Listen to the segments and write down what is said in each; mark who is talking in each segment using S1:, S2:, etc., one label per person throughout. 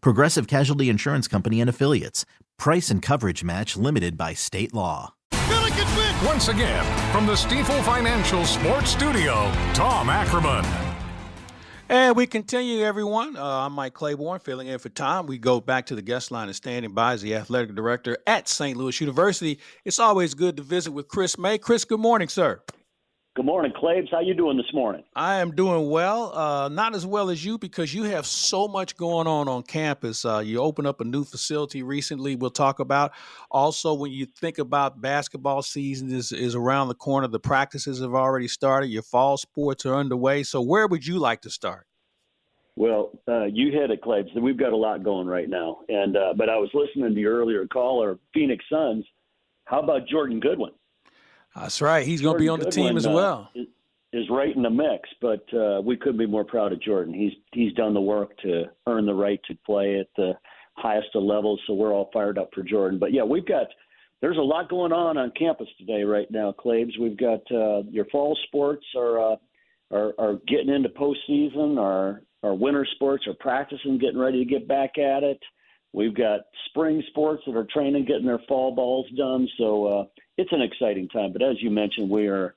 S1: Progressive Casualty Insurance Company and Affiliates. Price and coverage match limited by state law.
S2: Once again, from the Stifel Financial Sports Studio, Tom Ackerman.
S3: And we continue, everyone. Uh, I'm Mike Claiborne, filling in for Tom. We go back to the guest line and standing by as the athletic director at St. Louis University. It's always good to visit with Chris May. Chris, good morning, sir.
S4: Good morning, Claibs. How you doing this morning?
S3: I am doing well. Uh, not as well as you because you have so much going on on campus. Uh, you opened up a new facility recently. We'll talk about. Also, when you think about basketball season is is around the corner. The practices have already started. Your fall sports are underway. So, where would you like to start?
S4: Well, uh, you hit it, Claibs. We've got a lot going right now. And uh, but I was listening to your earlier caller, Phoenix Suns. How about Jordan Goodwin?
S3: That's right. He's going to be on the team as well.
S4: Uh, is right in the mix, but uh, we couldn't be more proud of Jordan. He's he's done the work to earn the right to play at the highest of levels. So we're all fired up for Jordan. But yeah, we've got there's a lot going on on campus today right now, Claibs. We've got uh, your fall sports are, uh, are are getting into postseason. Our our winter sports are practicing, getting ready to get back at it. We've got spring sports that are training, getting their fall balls done. So uh, it's an exciting time. But as you mentioned, we are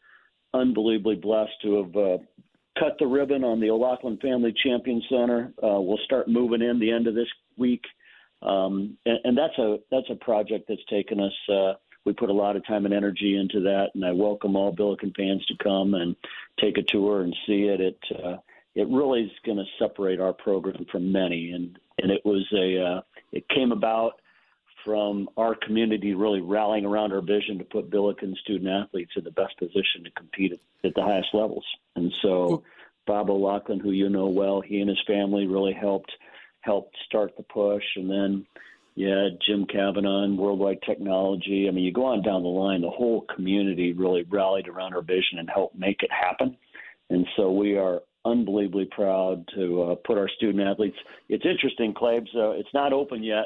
S4: unbelievably blessed to have uh, cut the ribbon on the O'Loughlin Family Champion Center. Uh, we'll start moving in the end of this week, um, and, and that's a that's a project that's taken us. Uh, we put a lot of time and energy into that, and I welcome all Billiken fans to come and take a tour and see it. It uh, it really is going to separate our program from many, and and it was a uh, it came about from our community really rallying around our vision to put Billiken student athletes in the best position to compete at, at the highest levels. And so Bob O'Loughlin, who you know well, he and his family really helped helped start the push. And then, yeah, Jim Kavanaugh and Worldwide Technology. I mean, you go on down the line, the whole community really rallied around our vision and helped make it happen. And so we are unbelievably proud to uh, put our student athletes. It's interesting, Claibs. Uh, it's not open yet,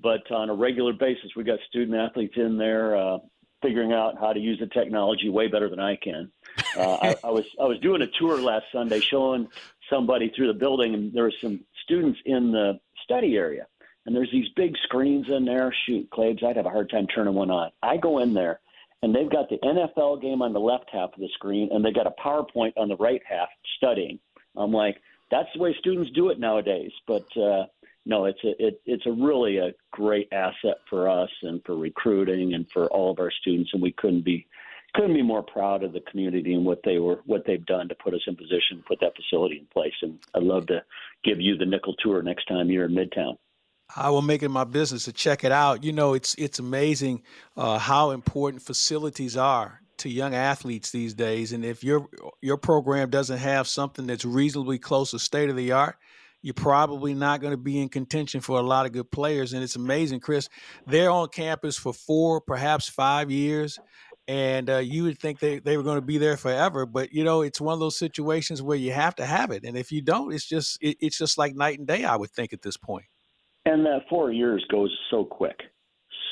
S4: but on a regular basis, we got student athletes in there uh, figuring out how to use the technology way better than I can. Uh, I, I was I was doing a tour last Sunday, showing somebody through the building, and there were some students in the study area, and there's these big screens in there. Shoot, Claibs, I'd have a hard time turning one on. I go in there and they've got the NFL game on the left half of the screen, and they've got a PowerPoint on the right half studying. I'm like, that's the way students do it nowadays. But uh, no, it's a it, it's a really a great asset for us and for recruiting and for all of our students, and we couldn't be couldn't be more proud of the community and what they were what they've done to put us in position to put that facility in place. And I'd love to give you the nickel tour next time you're in Midtown.
S3: I will make it my business to check it out. You know, it's it's amazing uh, how important facilities are to young athletes these days. And if your your program doesn't have something that's reasonably close to state of the art, you're probably not going to be in contention for a lot of good players. And it's amazing, Chris. They're on campus for four, perhaps five years. And uh, you would think they, they were going to be there forever, but you know it's one of those situations where you have to have it, and if you don't, it's just it, it's just like night and day. I would think at this point.
S4: And that four years goes so quick,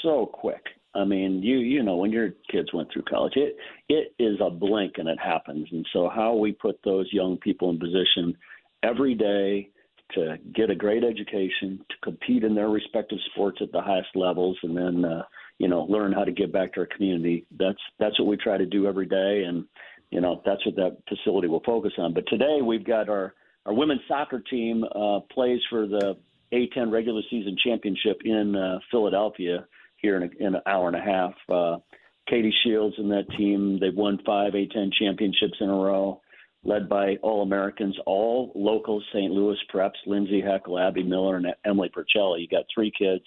S4: so quick. I mean, you you know, when your kids went through college, it it is a blink and it happens. And so, how we put those young people in position every day to get a great education, to compete in their respective sports at the highest levels, and then uh, you know learn how to give back to our community. That's that's what we try to do every day, and you know that's what that facility will focus on. But today we've got our our women's soccer team uh, plays for the A10 regular season championship in uh, Philadelphia here in, a, in an hour and a half. Uh, Katie Shields and that team, they've won five A10 championships in a row, led by All Americans, all local St. Louis preps, Lindsay Heckel, Abby Miller, and Emily Puricelli. You got three kids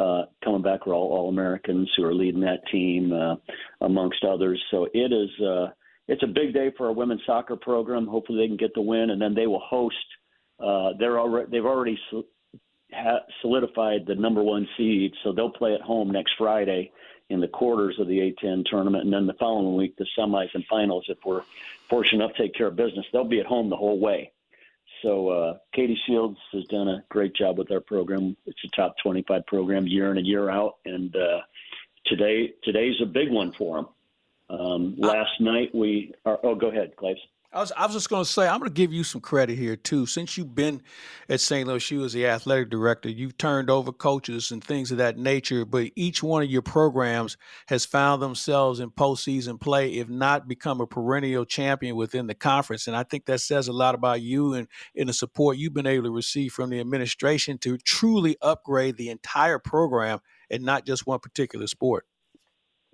S4: uh, coming back are all All Americans who are leading that team, uh, amongst others. So it is. Uh, it's a big day for our women's soccer program. Hopefully, they can get the win, and then they will host. Uh, they're already they've already solidified the number one seed, so they'll play at home next Friday in the quarters of the A10 tournament, and then the following week the semis and finals. If we're fortunate enough to take care of business, they'll be at home the whole way. So uh, Katie Shields has done a great job with our program. It's a top 25 program year in and year out, and uh, today today's a big one for them. Um, last uh, night we are, oh go ahead, Claibs.
S3: I was, I was just going to say, I'm going to give you some credit here, too. Since you've been at St. Louis, you as the athletic director, you've turned over coaches and things of that nature, but each one of your programs has found themselves in postseason play, if not become a perennial champion within the conference. And I think that says a lot about you and, and the support you've been able to receive from the administration to truly upgrade the entire program and not just one particular sport.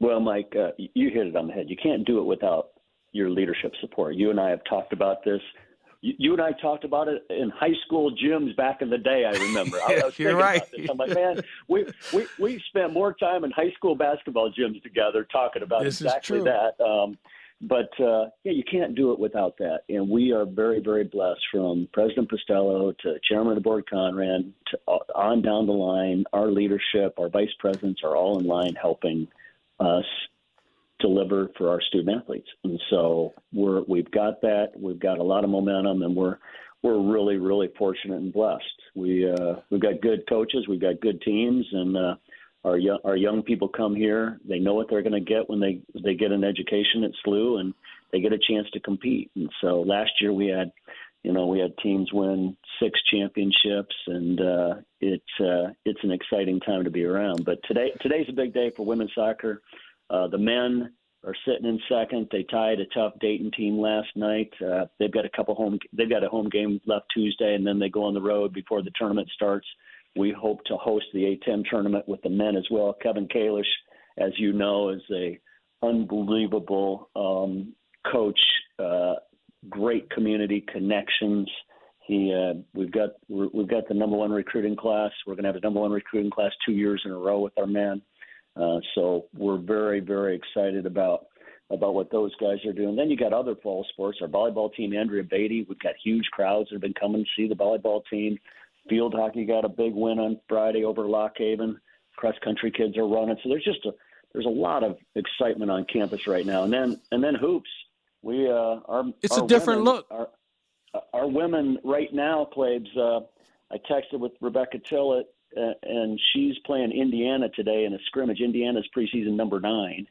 S4: Well, Mike, uh, you hit it on the head. You can't do it without your leadership support. You and I have talked about this. You, you and I talked about it in high school gyms back in the day. I remember. I, was
S3: You're right.
S4: I'm like, man, we, we we spent more time in high school basketball gyms together talking about
S3: this
S4: exactly that. Um, but uh, yeah, you can't do it without that. And we are very, very blessed from President Pestello to Chairman of the Board Conrad to uh, on down the line. Our leadership, our vice presidents are all in line helping us deliver for our student athletes. And so we're we've got that. We've got a lot of momentum, and we're we're really really fortunate and blessed. We uh, we've got good coaches, we've got good teams, and uh, our young our young people come here. They know what they're going to get when they they get an education at SLU, and they get a chance to compete. And so last year we had. You know, we had teams win six championships, and uh, it's uh, it's an exciting time to be around. But today today's a big day for women's soccer. Uh, the men are sitting in second. They tied a tough Dayton team last night. Uh, they've got a couple home. They've got a home game left Tuesday, and then they go on the road before the tournament starts. We hope to host the A10 tournament with the men as well. Kevin Kalish, as you know, is a unbelievable um, coach. Uh, great community connections. He, uh, we've got we've got the number one recruiting class. We're going to have a number one recruiting class two years in a row with our men. Uh, so we're very, very excited about about what those guys are doing. Then you got other fall sports. Our volleyball team, Andrea Beatty, we've got huge crowds that have been coming to see the volleyball team. Field hockey got a big win on Friday over Lock Haven. Cross country kids are running. So there's just a there's a lot of excitement on campus right now. And then and then hoops. We uh our
S3: it's
S4: our
S3: a different
S4: women,
S3: look.
S4: Our, our women right now, Claibs, uh, I texted with Rebecca Tillett uh, and she's playing Indiana today in a scrimmage. Indiana's preseason number nine,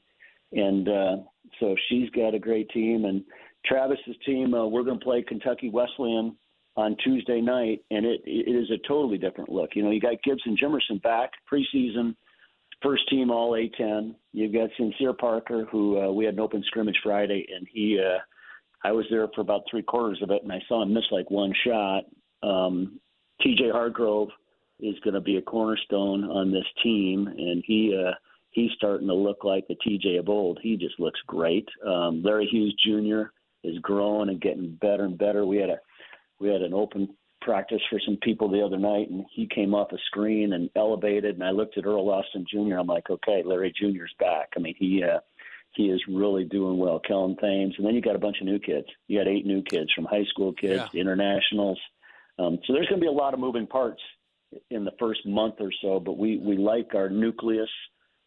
S4: and uh, so she's got a great team. And Travis's team, uh, we're going to play Kentucky Wesleyan on Tuesday night, and it it is a totally different look. You know, you got Gibson Jimerson back preseason, first team All A10. You've got Sincere Parker, who uh, we had an open scrimmage Friday, and he. Uh, I was there for about three quarters of it, and I saw him miss like one shot. Um, T.J. Hargrove is going to be a cornerstone on this team, and he uh, he's starting to look like the TJ of old. He just looks great. Um, Larry Hughes Jr. is growing and getting better and better. We had a we had an open practice for some people the other night, and he came off a screen and elevated. And I looked at Earl Austin Jr. I'm like, okay, Larry Jr.'s back. I mean, he uh, he is really doing well. Kellen Thames, and then you got a bunch of new kids. You got eight new kids from high school kids, yeah. internationals. Um, so there's going to be a lot of moving parts in the first month or so, but we we like our nucleus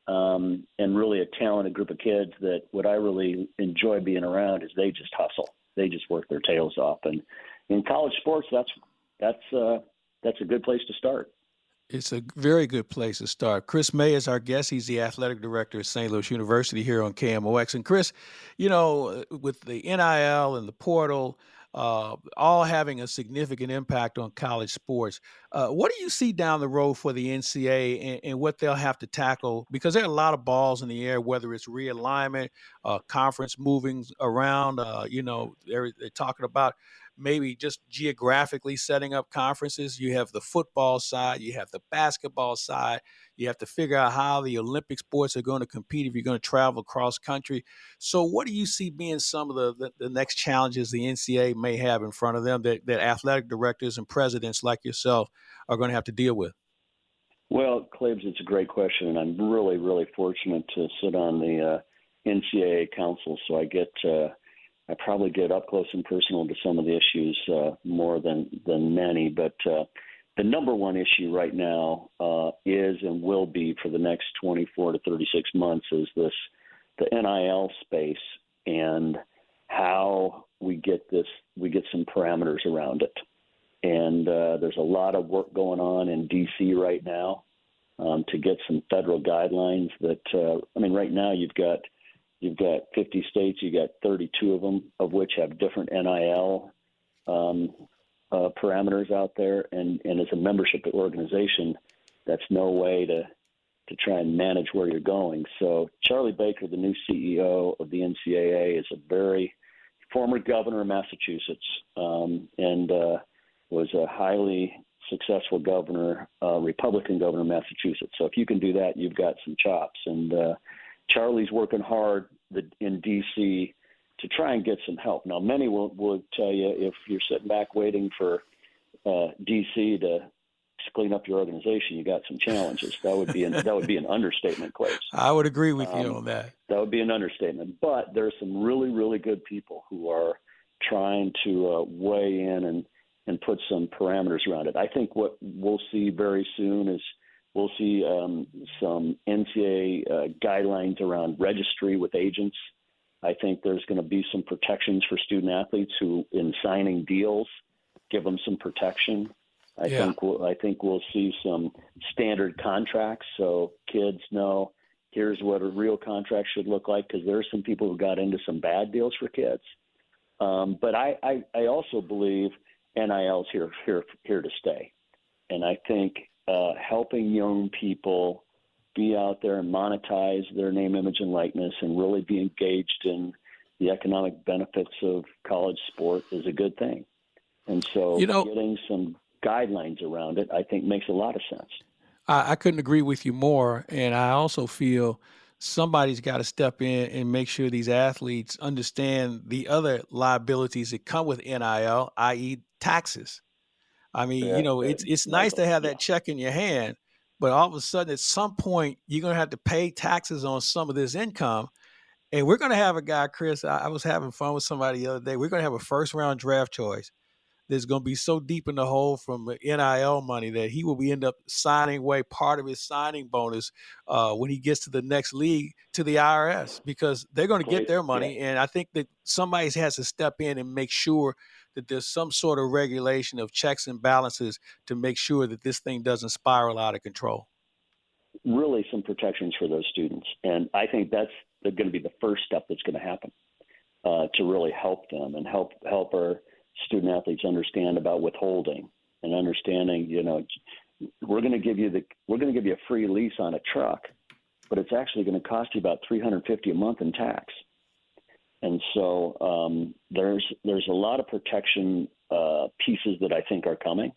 S4: um, and really a talented group of kids that what I really enjoy being around is they just hustle. They just work their tails off, and in college sports, that's that's uh, that's a good place to start.
S3: It's a very good place to start. Chris May is our guest. He's the athletic director at St. Louis University here on KMOX. And Chris, you know, with the NIL and the portal, uh, all having a significant impact on college sports. Uh, what do you see down the road for the NCAA and, and, what they'll have to tackle? Because there are a lot of balls in the air, whether it's realignment, uh, conference moving around. Uh, you know, they're, they're, talking about maybe just geographically setting up conferences. You have the football side, you have the basketball side. You have to figure out how the Olympic sports are going to compete if you're going to travel across country. So, what do you see being some of the, the, the next challenges the NCAA may have in front of them that, that athletic directors and presidents like yourself are going to have to deal with?
S4: Well, Claibs, it's a great question, and I'm really, really fortunate to sit on the uh, NCAA council, so I get uh, I probably get up close and personal to some of the issues uh, more than than many. But uh, the number one issue right now uh, is and will be for the next 24 to 36 months is this the NIL space and how we get this we get some parameters around it. And uh, there's a lot of work going on in DC right now um, to get some federal guidelines. That uh, I mean, right now you've got You've got 50 states. You've got 32 of them, of which have different NIL um, uh, parameters out there. And, and as a membership organization, that's no way to to try and manage where you're going. So Charlie Baker, the new CEO of the NCAA, is a very former governor of Massachusetts um, and uh, was a highly successful governor, uh, Republican governor of Massachusetts. So if you can do that, you've got some chops. And uh, Charlie's working hard in D.C. to try and get some help. Now, many will, will tell you if you're sitting back waiting for uh, D.C. to clean up your organization, you got some challenges. That would be an, that would be an understatement, Clay.
S3: I would agree with you
S4: um,
S3: on that.
S4: That would be an understatement. But there are some really, really good people who are trying to uh, weigh in and and put some parameters around it. I think what we'll see very soon is We'll see um, some NCAA uh, guidelines around registry with agents. I think there's going to be some protections for student athletes who, in signing deals, give them some protection. I yeah. think we'll, I think we'll see some standard contracts so kids know here's what a real contract should look like because there are some people who got into some bad deals for kids. Um, but I, I, I also believe NIL's here here here to stay, and I think uh, helping young people be out there and monetize their name, image, and likeness, and really be engaged in the economic benefits of college sport is a good thing. And so, you know, getting some guidelines around it, I think, makes a lot of sense.
S3: I, I couldn't agree with you more, and I also feel somebody's got to step in and make sure these athletes understand the other liabilities that come with NIL, i.e., taxes. I mean, yeah, you know, it's it's nice to have that check in your hand, but all of a sudden, at some point, you're going to have to pay taxes on some of this income. And we're going to have a guy, Chris. I, I was having fun with somebody the other day. We're going to have a first round draft choice that's going to be so deep in the hole from NIL money that he will be end up signing away part of his signing bonus uh, when he gets to the next league to the IRS because they're going to get their money. And I think that somebody has to step in and make sure that there's some sort of regulation of checks and balances to make sure that this thing doesn't spiral out of control?
S4: Really, some protections for those students. And I think that's going to be the first step that's going to happen uh, to really help them and help help our student athletes understand about withholding and understanding, you know, we're going to give you the we're going to give you a free lease on a truck, but it's actually going to cost you about 350 a month in tax. And so um, there's there's a lot of protection uh, pieces that I think are coming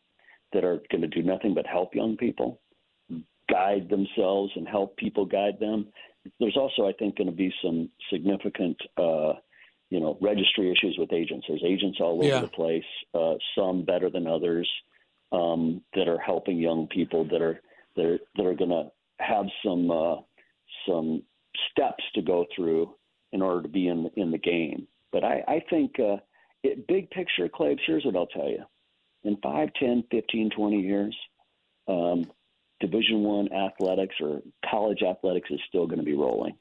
S4: that are going to do nothing but help young people guide themselves and help people guide them. There's also, I think, going to be some significant, uh, you know, registry issues with agents. There's agents all over yeah. the place, uh, some better than others, um, that are helping young people that are that are, that are going to have some uh, some steps to go through in order to be in the, in the game. But I, I think uh, it, big picture, Claibs, here's what I'll tell you. In 5, 10, 15, 20 years, um, Division One athletics or college athletics is still going to be rolling.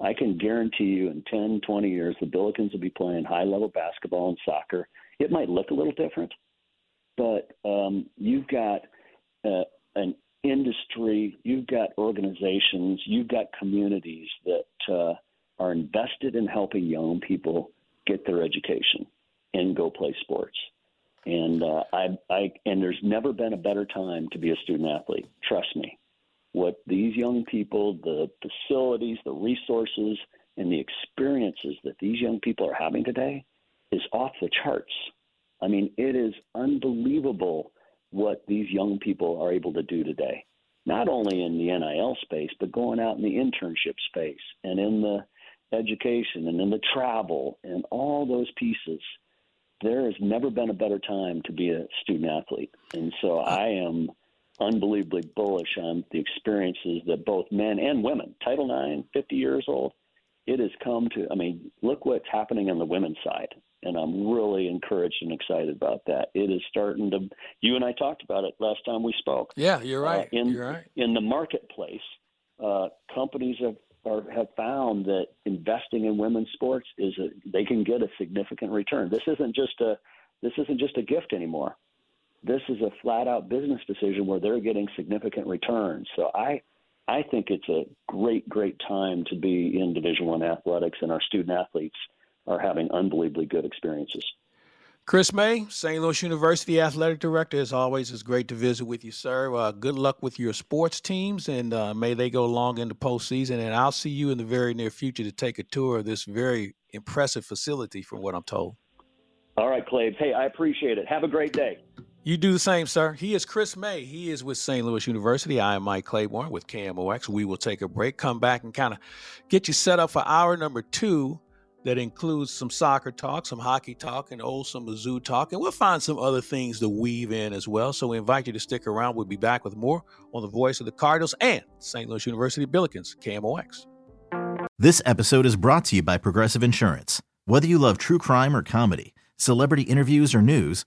S4: I can guarantee you in 10, 20 years, the Billikens will be playing high level basketball and soccer. It might look a little different, but um, you've got uh, an industry, you've got organizations, you've got communities that uh, are invested in helping young people get their education and go play sports. And uh, I, I, and there's never been a better time to be a student athlete. Trust me. What these young people, the facilities, the resources, and the experiences that these young people are having today is off the charts. I mean, it is unbelievable what these young people are able to do today. Not only in the NIL space, but going out in the internship space and in the education and in the travel and all those pieces. There has never been a better time to be a student athlete. And so I am unbelievably bullish on the experiences that both men and women, Title IX, 50 years old, it has come to, I mean, look what's happening on the women's side. And I'm really encouraged and excited about that. It is starting to, you and I talked about it last time we spoke.
S3: Yeah, you're uh, right.
S4: Uh, in,
S3: you're right.
S4: In the marketplace, uh, companies have are, have found that investing in women's sports is a, they can get a significant return. This isn't just a this isn't just a gift anymore. This is a flat out business decision where they're getting significant returns. So I I think it's a great, great time to be in Division One athletics, and our student athletes are having unbelievably good experiences.
S3: Chris May, St. Louis University Athletic Director. As always, it's great to visit with you, sir. Uh, good luck with your sports teams, and uh, may they go long into postseason. And I'll see you in the very near future to take a tour of this very impressive facility, from what I'm told.
S4: All right, Claibs. Hey, I appreciate it. Have a great day.
S3: You do the same, sir. He is Chris May. He is with St. Louis University. I am Mike Claiborne with KMOX. We will take a break, come back, and kind of get you set up for hour number two that includes some soccer talk, some hockey talk, and old some Mizzou talk. And we'll find some other things to weave in as well. So we invite you to stick around. We'll be back with more on the voice of the Cardinals and St. Louis University Billikens, KMOX.
S1: This episode is brought to you by Progressive Insurance. Whether you love true crime or comedy, celebrity interviews or news,